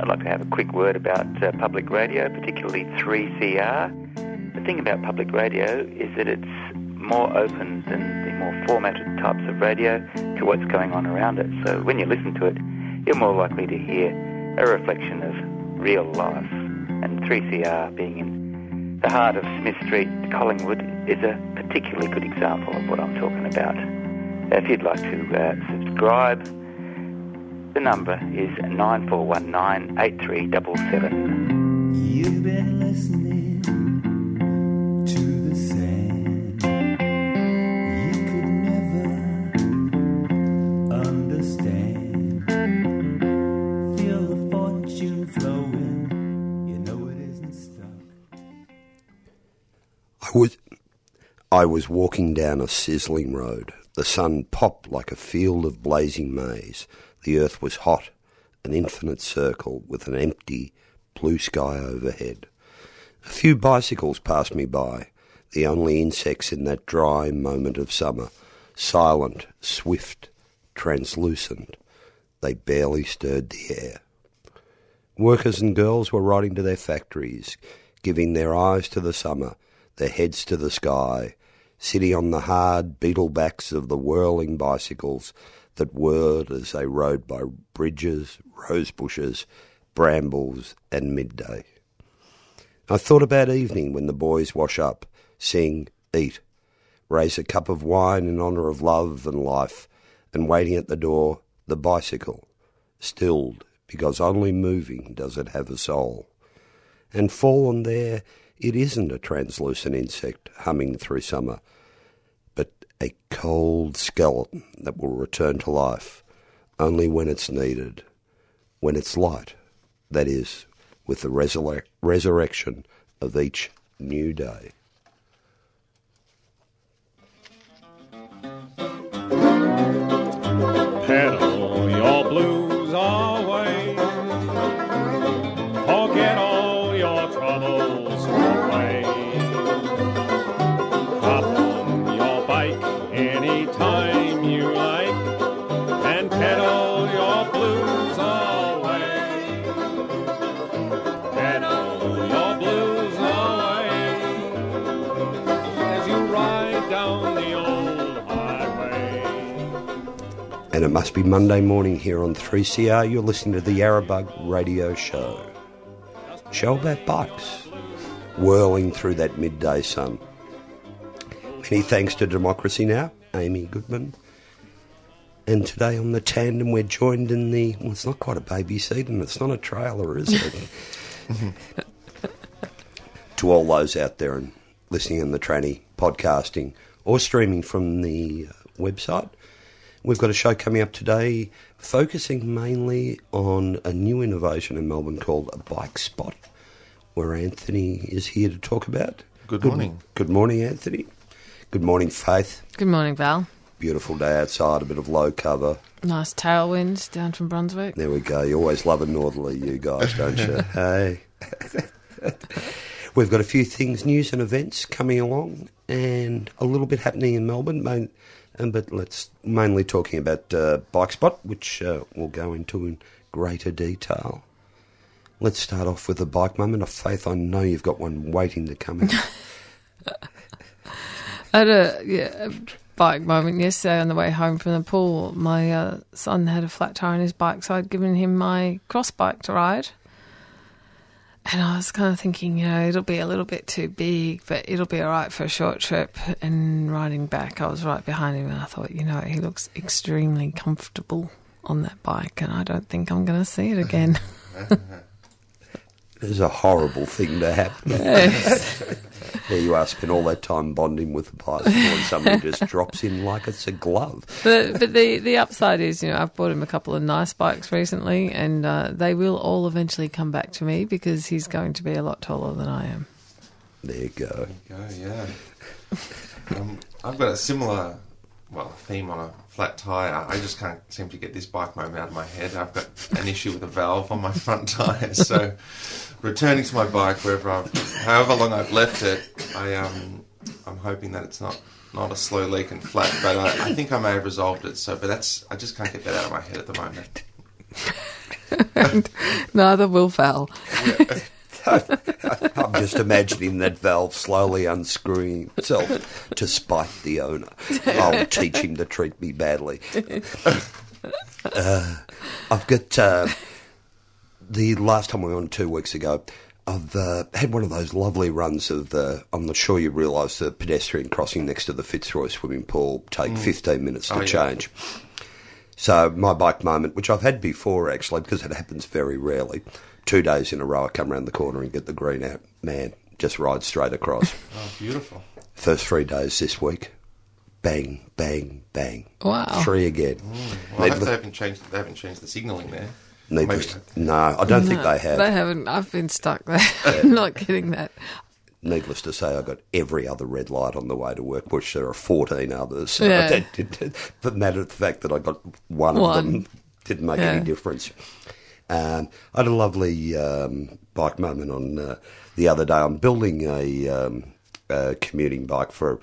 I'd like to have a quick word about uh, public radio, particularly 3CR. The thing about public radio is that it's more open than the more formatted types of radio to what's going on around it. So when you listen to it, you're more likely to hear a reflection of real life. And 3CR being in the heart of Smith Street, Collingwood, is a particularly good example of what I'm talking about. If you'd like to uh, subscribe, the number is 9419 You've been listening to the sand. You could never understand. Feel the fortune flowing. You know it isn't stuck. I was, I was walking down a sizzling road. The sun popped like a field of blazing maize. The earth was hot, an infinite circle with an empty blue sky overhead. A few bicycles passed me by, the only insects in that dry moment of summer, silent, swift, translucent. They barely stirred the air. Workers and girls were riding to their factories, giving their eyes to the summer, their heads to the sky, sitting on the hard beetle backs of the whirling bicycles that whirled as they rode by bridges, rose bushes, brambles, and midday. I thought about evening when the boys wash up, sing, eat, raise a cup of wine in honour of love and life, and waiting at the door, the bicycle, stilled because only moving does it have a soul. And fallen there, it isn't a translucent insect humming through summer, a cold skeleton that will return to life only when it's needed, when it's light, that is, with the resurrec- resurrection of each new day. And it must be Monday morning here on 3CR. You're listening to the Yarrabug Radio Show. Show about bikes, whirling through that midday sun. Many thanks to Democracy Now!, Amy Goodman. And today on the tandem, we're joined in the. Well, it's not quite a baby seat, and it's not a trailer, is it? to all those out there and listening in the tranny, podcasting, or streaming from the uh, website. We've got a show coming up today focusing mainly on a new innovation in Melbourne called a bike spot, where Anthony is here to talk about. Good morning. Good morning, Anthony. Good morning, Faith. Good morning, Val. Beautiful day outside, a bit of low cover. Nice tailwinds down from Brunswick. There we go. You always love a northerly, you guys, don't you? hey. We've got a few things, news and events coming along, and a little bit happening in Melbourne. Main, um, but let's mainly talking about uh, Bike Spot, which uh, we'll go into in greater detail. Let's start off with a bike moment of faith. I know you've got one waiting to come in. I had a, yeah, a bike moment yesterday on the way home from the pool. My uh, son had a flat tire on his bike, so I'd given him my cross bike to ride. And I was kind of thinking, you know, it'll be a little bit too big, but it'll be all right for a short trip. And riding back, I was right behind him, and I thought, you know, he looks extremely comfortable on that bike, and I don't think I'm going to see it again. It's a horrible thing to happen. Yes. There you are, spend all that time bonding with the bicycle, and somebody just drops in like it's a glove. but but the the upside is, you know, I've bought him a couple of nice bikes recently, and uh, they will all eventually come back to me because he's going to be a lot taller than I am. There you go. Go, yeah. um, I've got a similar, well, theme on a flat tyre. I just can't seem to get this bike moment out of my head. I've got an issue with a valve on my front tyre. So, returning to my bike, wherever I've, however long I've left it, I um, I'm hoping that it's not not a slow leak and flat. But I, I think I may have resolved it. So, but that's I just can't get that out of my head at the moment. Neither will Val. I'm just imagining that valve slowly unscrewing itself to spite the owner. I'll teach him to treat me badly. Uh, I've got uh, the last time we were on two weeks ago. I've uh, had one of those lovely runs of the. I'm not sure you realise the pedestrian crossing next to the Fitzroy swimming pool take 15 minutes to Oh, yeah. change. So my bike moment, which I've had before actually, because it happens very rarely, two days in a row, I come around the corner and get the green out. Man, just ride straight across. Oh, beautiful. First three days this week, bang, bang, bang. Wow. Three again. Mm. Well, I hope they haven't changed. They haven't changed the signalling there. needless- Maybe- no, I don't think they have. They haven't. I've been stuck there. I'm not getting that. Needless to say, I got every other red light on the way to work, which there are 14 others. So Yeah. that did, but matter of the fact that I got one, of them didn't make Yeah. any difference. Um, I had a lovely um, bike moment on uh, the other day. I'm building a, um, a commuting bike for.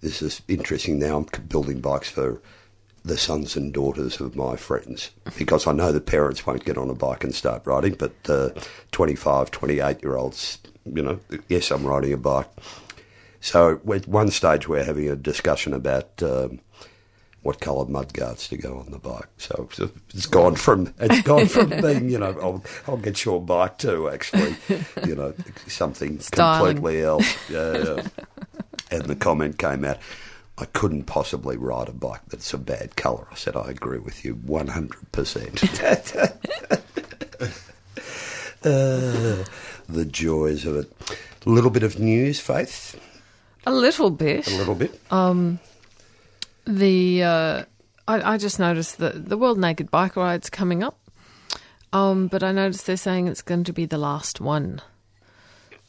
This is interesting. Now I'm building bikes for the sons and daughters of my friends because I know the parents won't get on a bike and start riding, but uh, 25, 28 year olds, you know, yes, I'm riding a bike. So at one stage we're having a discussion about um, what colour mudguards to go on the bike. So it's- gone from it's gone from being you know I'll, I'll get your bike too actually you know something Styling. completely else. Yeah, yeah. and the comment came out. I couldn't possibly ride a bike that's a bad colour. I said, I agree with you 100%. Uh, the joys of it. A little bit of news, Faith. A little bit. A little bit. The uh, I, I just noticed that the World Naked Bike Ride's coming up, um, but I noticed they're saying it's going to be the last one.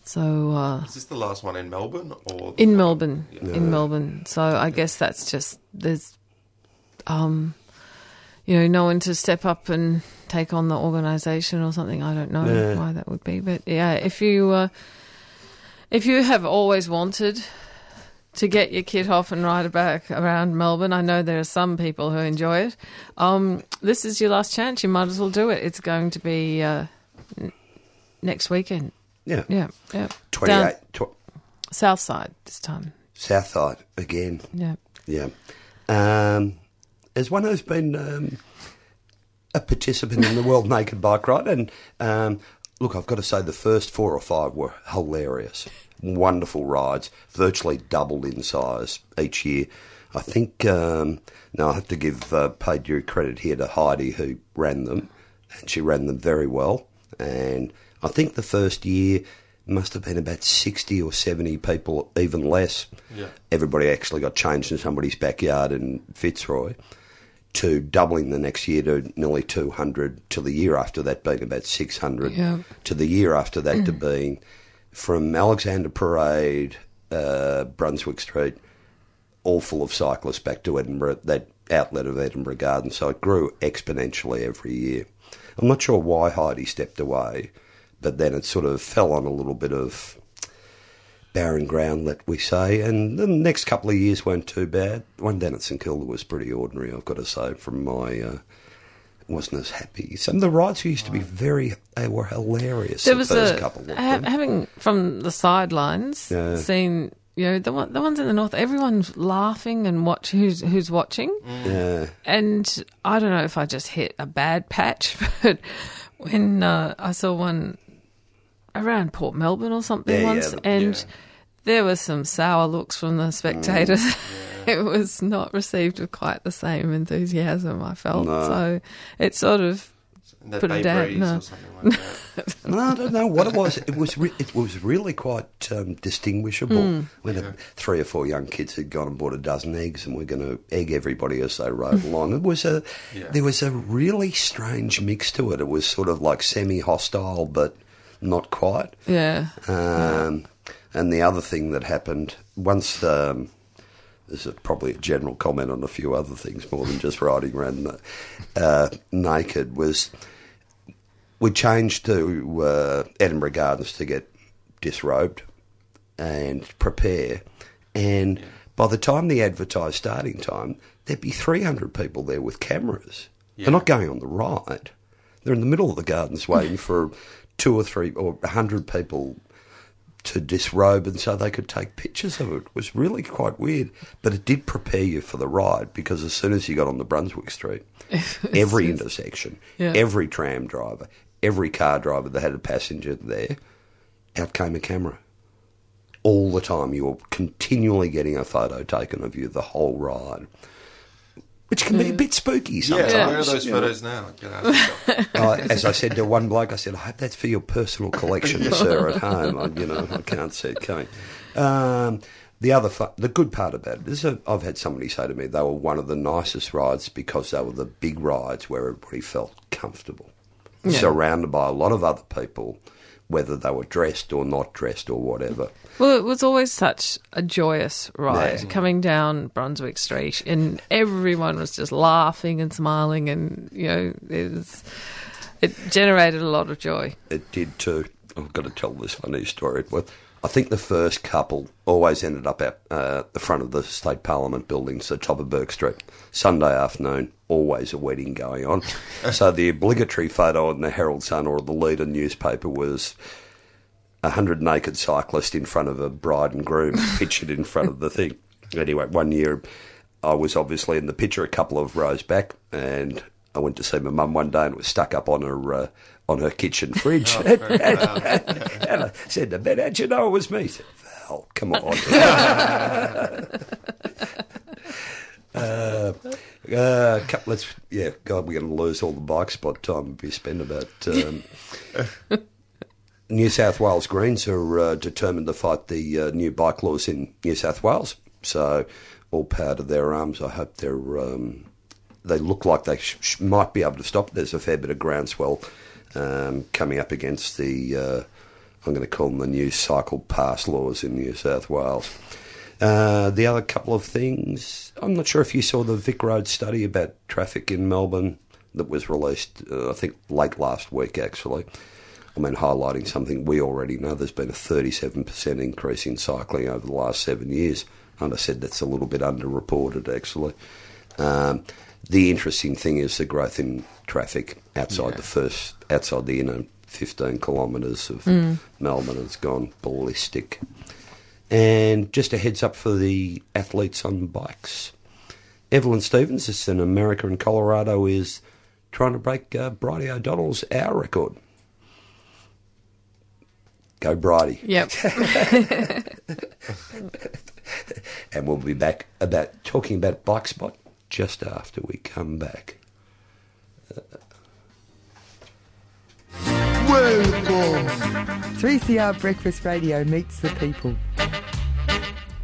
So uh, Is this the last one in Melbourne or in Melbourne, in Melbourne. So I guess that's just there's, um, you know, no one to step up and take on the organisation or something. I don't know Yeah. why that would be, but yeah, if you uh, if you have always wanted to get your kit off and ride it back around Melbourne, I know there are some people who enjoy it. Um, this is your last chance. You might as well do it. It's going to be uh, n- next weekend. Yeah. Yeah, yeah. 28. Down Tw- south side this time. Southside again. Yeah. Yeah. Um, as one who's been um, a participant in the World Naked Bike Ride, and um, look, I've got to say the first four or five were hilarious. Wonderful rides, virtually doubled in size each year. I think, um, now I have to give uh, paid due credit here to Heidi who ran them, and she ran them very well. And I think the first year must have been about 60 or 70 people, even less. Yeah. Everybody actually got changed in somebody's backyard in Fitzroy to doubling the next year to nearly 200, to the year after that being about 600, Yeah. to the year after that to being from Alexander Parade, uh, Brunswick Street, all full of cyclists back to Edinburgh, that outlet of Edinburgh Garden. So it grew exponentially every year. I'm not sure why Heidi stepped away, but then it sort of fell on a little bit of barren ground, let we say. And the next couple of years weren't too bad. One down at St Kilda was pretty ordinary, I've got to say, from my. Uh, wasn't as happy. Some of the rides used to be very, they were hilarious. There was first a couple of ha- them. having from the sidelines Yeah. seen you know the one, the ones in the north. Everyone's laughing and watch who's who's watching, Yeah. and I don't know if I just hit a bad patch, but when uh, I saw one around Port Melbourne or something Yeah, yeah, once, the- and yeah. There were some sour looks from the spectators. it was not received with quite the same enthusiasm. I felt No. so. It sort of that Put it Bay down, no. like? No, I don't know what it was. It was re- it was really quite um, distinguishable. When a, three or four young kids had gone and bought a dozen eggs, and we're going to egg everybody as they rode along. It was a Yeah. there was a really strange mix to it. It was sort of like semi hostile, but not quite. yeah. Um, and the other thing that happened once. Um, this is probably a general comment on a few other things more than just riding around uh, naked. Was we changed to uh, Edinburgh Gardens to get disrobed and prepare, and by the time the advertised starting time, there'd be 300 people there with cameras. They're not going on the ride. They're in the middle of the gardens waiting for two or three or 100 people to disrobe and so they could take pictures of it. It was really quite weird, but it did prepare you for the ride because as soon as you got on the Brunswick Street, every intersection, Yeah. every tram driver, every car driver that had a passenger there, out came a camera. All the time, you were continually getting a photo taken of you the whole ride, which can be a bit spooky sometimes. Yeah, where are those you know. photos now? Get out of the shop. Uh, as I said to one bloke, I said, I hope that's for your personal collection, sir, at home. I, you know, I can't see it coming. Um, the other, fu- the good part about it is that I've had somebody say to me they were one of the nicest rides because they were the big rides where everybody felt comfortable, surrounded by a lot of other people, whether they were dressed or not dressed or whatever. Well, it was always such a joyous ride Yeah. coming down Brunswick Street, and everyone was just laughing and smiling, and you know, it was, it generated a lot of joy. It did too. I've got to tell this funny story. Well, I think the first couple always ended up at uh, the front of the State Parliament building, so top of Bourke Street. Sunday afternoon, always a wedding going on. so the obligatory photo in the Herald Sun or the leader newspaper was a hundred naked cyclists in front of a bride and groom pictured in front of the thing. Anyway, one year I was obviously in the picture a couple of rows back, and I went to see my mum one day and it was stuck up on her uh, on her kitchen fridge. and, I said to Ben, "How'd you know it was me?" He said, "Val, come on." Uh, uh, couple, let's, yeah, God, we're going to lose all the bike spot time if we spend about. Um, New South Wales Greens are uh, determined to fight the uh, new bike laws in New South Wales. So, all power to their arms. I hope they're um, they look like they sh- sh- might be able to stop. There's a fair bit of groundswell um, coming up against the. Uh, I'm going to call them the new cycle pass laws in New South Wales. Uh, the other couple of things, I'm not sure if you saw the Vic Road study about traffic in Melbourne that was released, uh, I think, late last week actually. I mean, highlighting something we already know. There's been a 37% increase in cycling over the last seven years. And I said that's a little bit underreported actually. Um, the interesting thing is the growth in traffic outside the first, outside the inner 15 kilometres of Melbourne has gone ballistic. And just a heads up for the athletes on bikes. Evelyn Stevens, it's in America and Colorado, is trying to break uh, Bridie O'Donnell's hour record. Go Bridie. Yep. And we'll be back about talking about Bike Spot just after we come back. 3CR Breakfast Radio meets the people.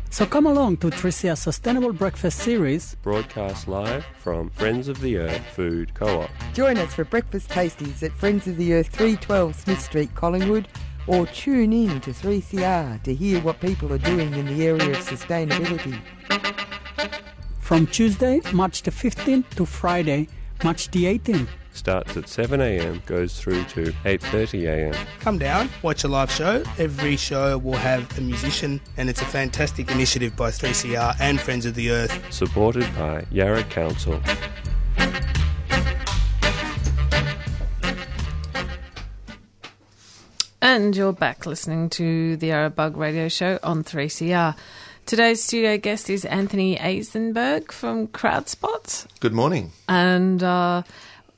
So come along to Tricia Sustainable Breakfast Series broadcast live from Friends of the Earth Food Co-op. Join us for breakfast tasties at Friends of the Earth 312 Smith Street, Collingwood, or tune in to 3CR to hear what people are doing in the area of sustainability. from Tuesday, March the 15th to Friday, March the 18th. Starts at 7am, goes through to 8.30am. Come down, watch a live show. Every show will have a musician, and it's a fantastic initiative by 3CR and Friends of the Earth. Supported by Yarra Council. And you're back listening to the Yarrabug Radio Show on 3CR. Today's studio guest is Anthony Eisenberg from Crowdspot. Good morning. And uh,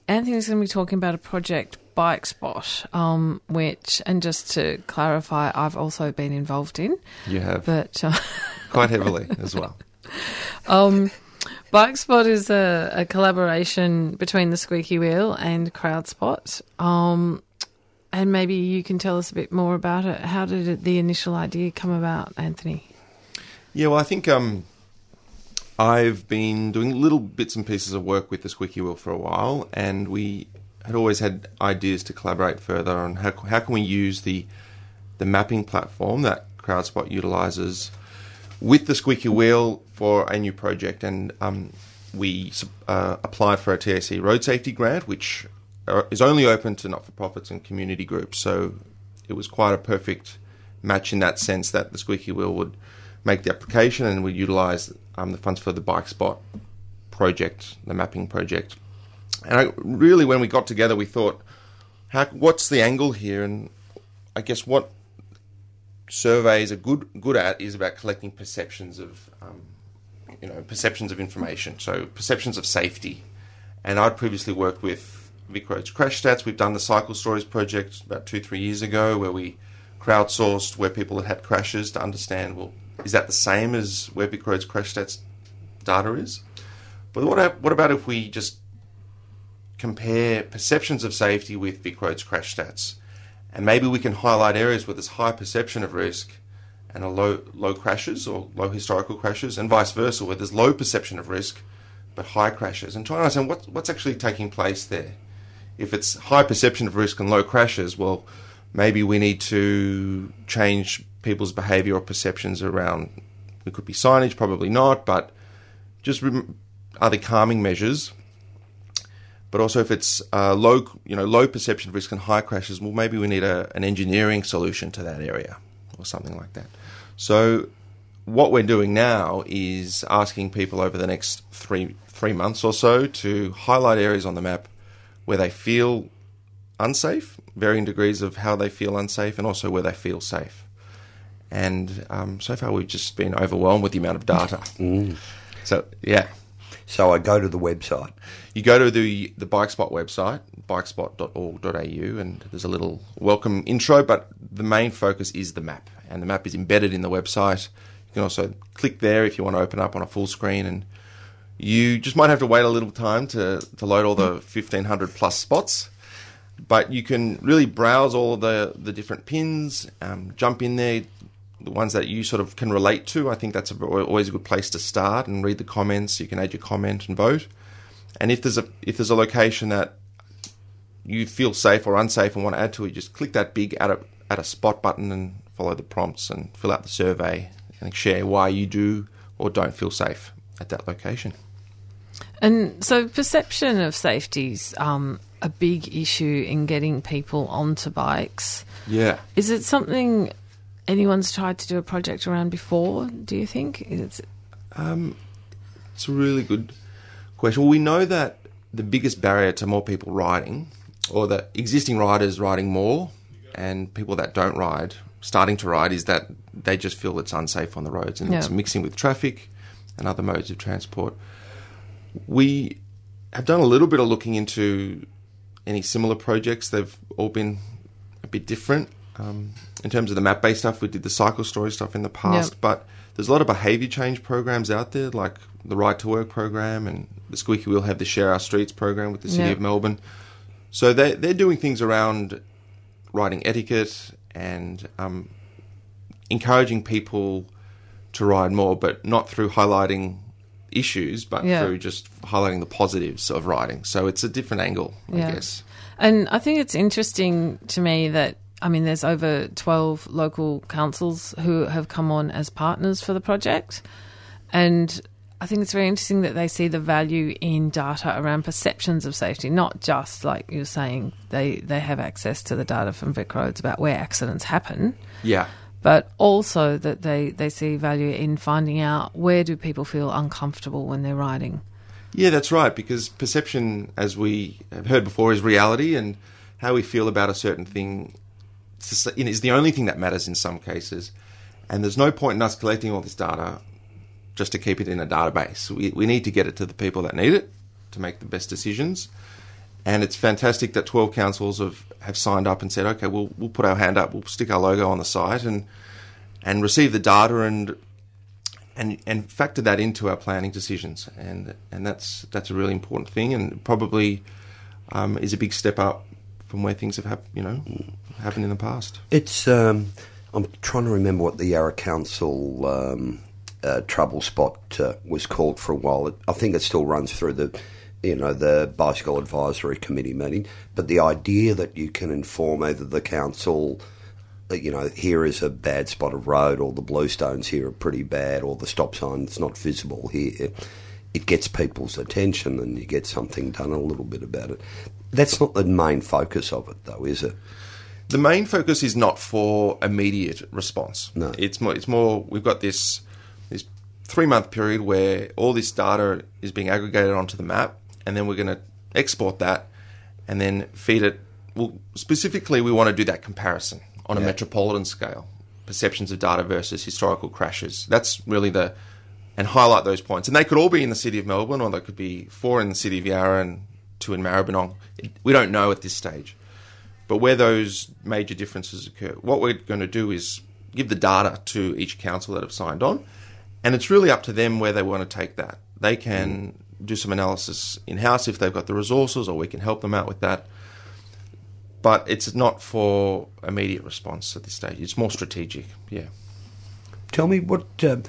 Anthony's going to be talking about a project, Bike Spot, um, which, and just to clarify, I've also been involved in. You have But uh, quite heavily as well. um, Bike Spot is a, a collaboration between the Squeaky Wheel and Crowdspot. Um, and maybe you can tell us a bit more about it. How did it, the initial idea come about, Anthony? Yeah, well, I think um, I've been doing little bits and pieces of work with the Squeaky Wheel for a while, and we had always had ideas to collaborate further on how how can we use the the mapping platform that CrowdSpot utilises with the squeaky wheel for a new project, and um, we uh, applied for a TAC road safety grant, which uh, is only open to not-for-profits and community groups. So it was quite a perfect match in that sense that the squeaky wheel would make the application and would utilise um, the funds for the bike spot project, the mapping project. And I, really, when we got together, we thought, how, what's the angle here? And I guess what surveys are good good at is about collecting perceptions of um, you know perceptions of information. So perceptions of safety. And I'd previously worked with Vic Roads Crash Stats. We've done the Cycle Stories project about two three years ago, where we crowdsourced where people had had crashes to understand well is that the same as where Vic Roads Crash Stats data is? But what what about if we just compare perceptions of safety with Vic Roads Crash Stats? and maybe we can highlight areas where there's high perception of risk and a low low crashes or low historical crashes, and vice versa, where there's low perception of risk but high crashes, and try to understand what, what's actually taking place there. If it's high perception of risk and low crashes, well, maybe we need to change people's behaviour or perceptions around. It could be signage, probably not, but just rem- are there calming measures but also if it's uh, low, you know, low perception risk and high crashes, well, maybe we need a, an engineering solution to that area or something like that. So what we're doing now is asking people over the next three three months or so to highlight areas on the map where they feel unsafe, varying degrees of how they feel unsafe, and also where they feel safe. And um, so far, we've just been overwhelmed with the amount of data. Mm. So yeah. So I go to the website. You go to the the BikeSpot website, bikespot.org.au, and there's a little welcome intro. But the main focus is the map, and the map is embedded in the website. You can also click there if you want to open up on a full screen, and you just might have to wait a little time to to load all the 1500 plus spots. But you can really browse all the the different pins, um, jump in there, the ones that you sort of can relate to. I think that's a, always a good place to start and read the comments. You can add your comment and vote. And if there's a if there's a location that you feel safe or unsafe and want to add to it, just click that big add a add a spot button and follow the prompts and fill out the survey and share why you do or don't feel safe at that location. And so, perception of safety is um, a big issue in getting people onto bikes. Yeah. Is it something anyone's tried to do a project around before? Do you think? Is um, it's a really good question. Well, we know that the biggest barrier to more people riding, or the existing riders riding more, and people that don't ride starting to ride, is that they just feel it's unsafe on the roads and Yeah. it's mixing with traffic and other modes of transport. We have done a little bit of looking into any similar projects. They've all been a bit different. Um, in terms of the map based stuff, we did the cycle story stuff in the past, Yep. but there's a lot of behaviour change programs out there, like the Ride to Work program, and the Squeaky Wheel have the Share Our Streets program with the City Yep. of Melbourne. So they're, they're doing things around riding etiquette and um, encouraging people to ride more, but not through highlighting issues, but Yeah. through just highlighting the positives of riding. So it's a different angle, I Yeah. guess. And I think it's interesting to me that I mean, there's over 12 local councils who have come on as partners for the project, and I think it's very interesting that they see the value in data around perceptions of safety, not just like you're saying they they have access to the data from Vic Roads about where accidents happen, Yeah. but also that they they see value in finding out where do people feel uncomfortable when they're riding. Yeah, that's right. Because perception, as we have heard before, is reality, and how we feel about a certain thing is the only thing that matters in some cases. And there's no point in us collecting all this data just to keep it in a database. We, we need to get it to the people that need it to make the best decisions. And it's fantastic that 12 councils have, have signed up and said, okay, we'll, we'll put our hand up, we'll stick our logo on the site and, and receive the data and and and factor that into our planning decisions, and and that's that's a really important thing, and probably um, is a big step up from where things have hap- you know happened in the past. It's. Um, I'm trying to remember what the Yarra Council um, uh, trouble spot uh, was called for a while. It, I think it still runs through the, you know, the bicycle advisory committee meeting. But the idea that you can inform either the council uh, you know, here is a bad spot of road, or the bluestones here are pretty bad, or the stop sign's not visible here. It gets people's attention, and you get something done a little bit about it. That's not the main focus of it, though, is it? The main focus is not for immediate response. No. It's more. It's more. We've got this this three month period where all this data is being aggregated onto the map, and then we're going to export that, and then feed it. Well, specifically, we want to do that comparison on a metropolitan scale, perceptions of data versus historical crashes. That's really the and highlight those points. And they could all be in the city of Melbourne, or they could be four in the city of Yarra and two in Maribyrnong. We don't know at this stage. But where those major differences occur, what we're going to do is give the data to each council that have signed on, and it's really up to them where they want to take that. They can do some analysis in house if they've got the resources, or we can help them out with that. But it's not for immediate response at this stage. It's more strategic. Yeah. Tell me what um,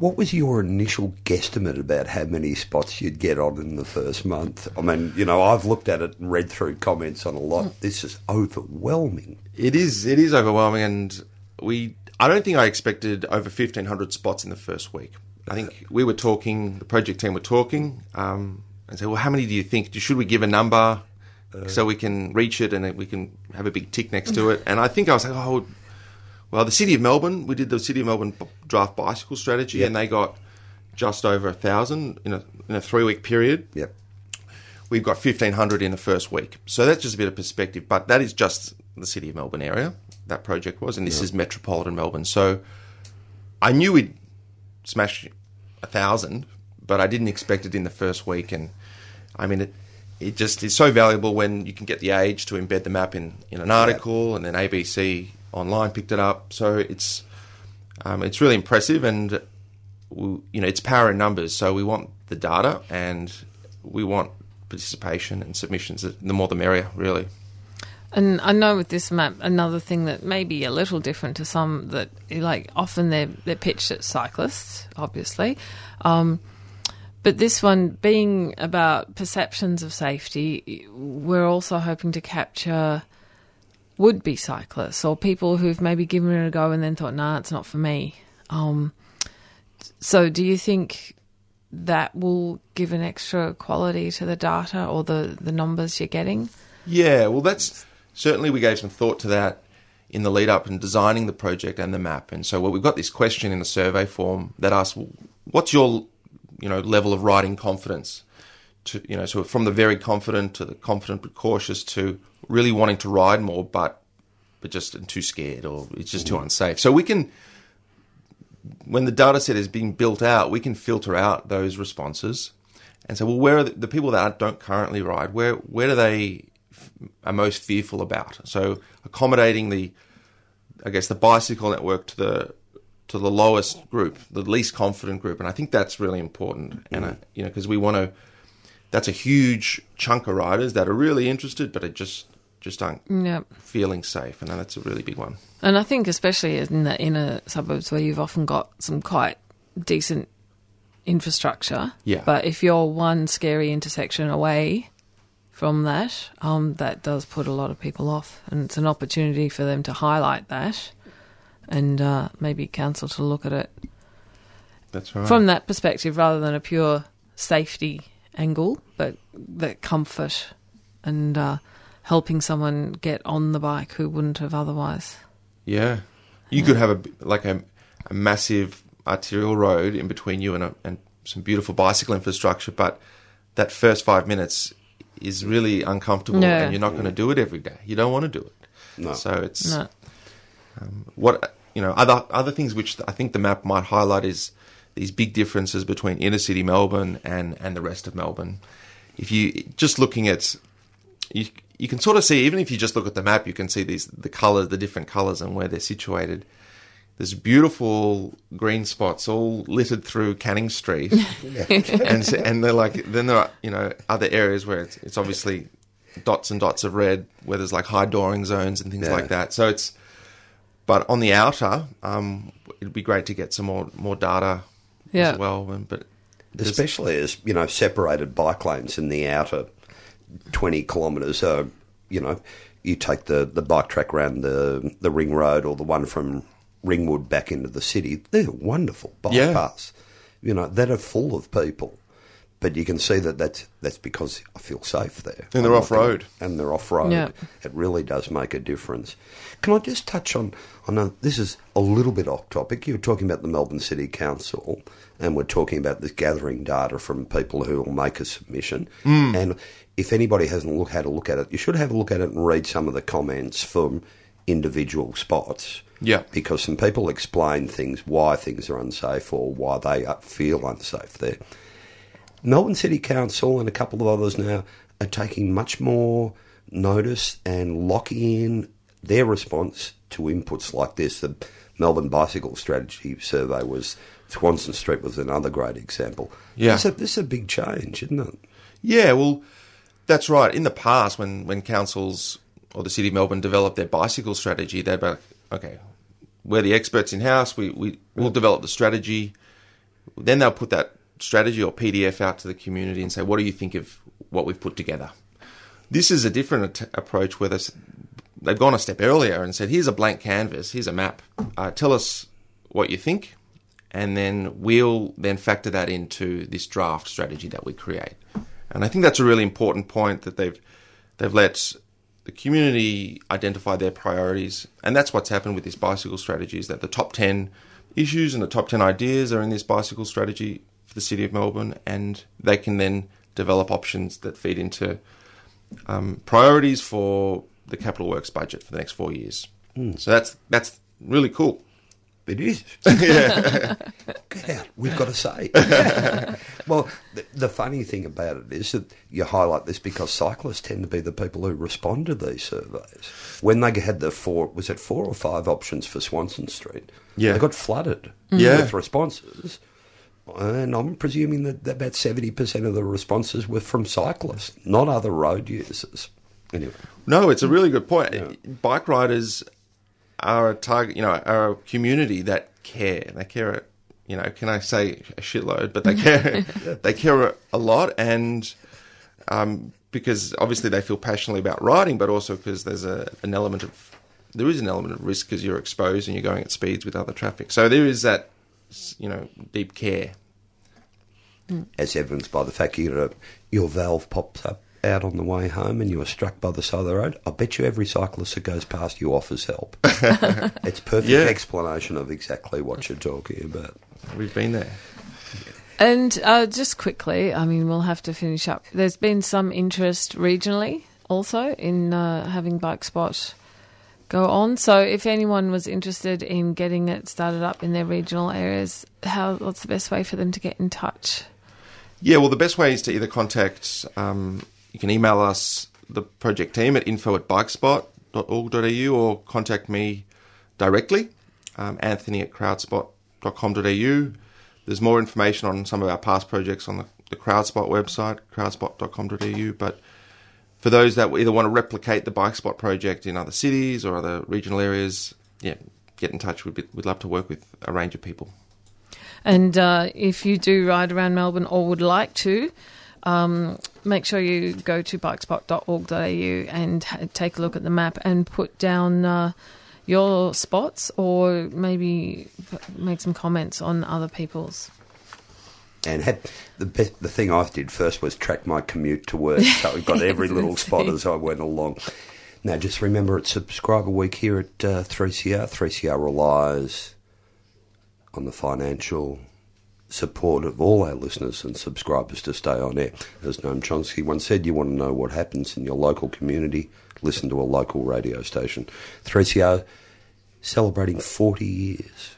what was your initial guesstimate about how many spots you'd get on in the first month? I mean, you know, I've looked at it and read through comments on a lot. This is overwhelming. It is. It is overwhelming, and we. I don't think I expected over fifteen hundred spots in the first week. I think we were talking. The project team were talking, um, and said, "Well, how many do you think? Should we give a number so we can reach it and we can have a big tick next to it?" And I think I was like, "Oh, well, the city of Melbourne. We did the city of Melbourne draft bicycle strategy, Yep. and they got just over a thousand in a in a three week period." Yep. We've got 1,500 in the first week. So that's just a bit of perspective. But that is just the City of Melbourne area, that project was. And this is metropolitan Melbourne. So I knew we'd smash a 1,000, but I didn't expect it in the first week. And I mean, it, it just is so valuable when you can get the Age to embed the map in, in an article and then ABC online picked it up. So it's, um, it's really impressive. And we, you know, it's power in numbers. So we want the data and we want participation and submissions. The more the merrier, really. And I know with this map, another thing that may be a little different to some that like often they're they're pitched at cyclists, obviously. Um, but this one being about perceptions of safety, we're also hoping to capture would be cyclists or people who've maybe given it a go and then thought, nah, it's not for me. Um, so do you think that will give an extra quality to the data or the, the numbers you're getting? Yeah, well, that's certainly we gave some thought to that in the lead up and designing the project and the map. And so, well, we've got this question in the survey form that asks, well, "What's your, you know, level of riding confidence?" To you know, so from the very confident to the confident but cautious to really wanting to ride more, but but just too scared or it's just too unsafe. So we can, when the data set is being built out, we can filter out those responses and say, well, where are the, the people that don't currently ride? Where where do they f- are most fearful about? So accommodating the, I guess, the bicycle network to the to the lowest group, the least confident group, and I think that's really important. And uh, you know, because we want to, that's a huge chunk of riders that are really interested, but it just just aren't Yep. feeling safe, and that's a really big one. And I think, especially in the inner suburbs where you've often got some quite decent infrastructure. Yeah. But if you're one scary intersection away from that, um, that does put a lot of people off. And it's an opportunity for them to highlight that and uh, maybe council to look at it That's right. from that perspective rather than a pure safety angle, but that comfort and uh, helping someone get on the bike who wouldn't have otherwise. Yeah, you could have a like a, a massive arterial road in between you and a, and some beautiful bicycle infrastructure, but that first five minutes is really uncomfortable, Yeah. and you're not going to do it every day. You don't want to do it. No. So it's No. um, what you know. Other other things which I think the map might highlight is these big differences between inner city Melbourne and and the rest of Melbourne. If you just looking at you, you can sort of see even if you just look at the map, you can see these the colors, the different colors, and where they're situated. There's beautiful green spots all littered through Canning Street, and and they're like then there are you know other areas where it's, it's obviously dots and dots of red where there's like high dooring zones and things Yeah. like that. So it's but on the outer, um, it'd be great to get some more more data Yeah. as well. But especially as you know separated bike lanes in the outer 20 kilometres are you know you take the, the bike track around the the ring road or the one from Ringwood back into the city. They're wonderful bike Yeah. paths, you know, that are full of people. But you can see that that's, that's because I feel safe there. And they're off-road. And they're off road. Yeah. It really does make a difference. Can I just touch on? I know this is a little bit off topic. You were talking about the Melbourne City Council, and we're talking about this gathering data from people who will make a submission. Mm. And if anybody hasn't look, had a look at it, you should have a look at it and read some of the comments from individual spots. Yeah. Because some people explain things, why things are unsafe or why they uh, feel unsafe there. Melbourne City Council and a couple of others now are taking much more notice and locking in their response to inputs like this. The Melbourne Bicycle Strategy Survey was Swanston Street was another great example. Yeah. this is a, this is a big change, isn't it? Yeah, well, that's right. In the past, when, when councils or the City of Melbourne developed their bicycle strategy, they'd be like, okay, we're the experts in house, we, we, we'll develop the strategy. Then they'll put that strategy or PDF out to the community and say, what do you think of what we've put together? This is a different approach where they've, they've gone a step earlier and said, here's a blank canvas, here's a map, uh, tell us what you think, and then we'll then factor that into this draft strategy that we create. And I think that's a really important point that they've they've let the community identify their priorities, and that's what's happened with this bicycle strategy. Is that the top ten issues and the top ten ideas are in this bicycle strategy for the city of Melbourne, and they can then develop options that feed into um, priorities for the capital works budget for the next four years. So that's that's really cool. It is. yeah. Get out. We've got to say. well, the, the funny thing about it is that you highlight this because cyclists tend to be the people who respond to these surveys. When they had the four, was it four or five options for Swanston Street? Yeah. They got flooded Yeah. with responses. And I'm presuming that about 70% of the responses were from cyclists, not other road users. Anyway. No, it's a really good point. Bike riders are a target, you know, are a community that care. They care, you know, can I say a shitload, but they care, they care a lot, and um, because obviously they feel passionately about riding, but also because there's a, an element of there is an element of risk because you're exposed and you're going at speeds with other traffic. So there is that, you know, deep care. As evidenced by the fact you your valve pops up out on the way home and you were struck by the side of the road. I bet you every cyclist that goes past you offers help. it's perfect Yeah. explanation of exactly what you're talking about. We've been there. And uh, just quickly, I mean, we'll have to finish up. There's been some interest regionally also in uh, having Bike Spot go on. So if anyone was interested in getting it started up in their regional areas, how what's the best way for them to get in touch? Yeah, well, the best way is to either contact, um, you can email us, the project team at info at bikespot.org.au or contact me directly, um, anthony at crowdspot.com.au. There's more information on some of our past projects on the, the Crowdspot website, crowdspot.com.au. But for those that either want to replicate the Bikespot project in other cities or other regional areas, yeah, get in touch. We'd, be, we'd love to work with a range of people. And uh, if you do ride around Melbourne or would like to, um, make sure you go to bikespot.org.au and ha- take a look at the map and put down uh, your spots or maybe p- make some comments on other people's. And had the be- the thing I did first was track my commute to work, so I got every little spot as I went along. Now, just remember it's subscriber week here at uh, 3CR. 3CR relies on the financial support of all our listeners and subscribers to stay on air. As Noam Chomsky once said, you want to know what happens in your local community, listen to a local radio station. 3CR celebrating 40 years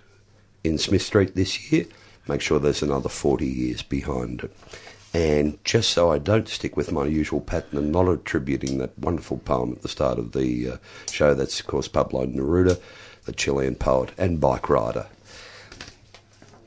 in Smith Street this year. Make sure there's another 40 years behind it. And just so I don't stick with my usual pattern and not attributing that wonderful poem at the start of the uh, show, that's of course Pablo Neruda, the Chilean poet and bike rider.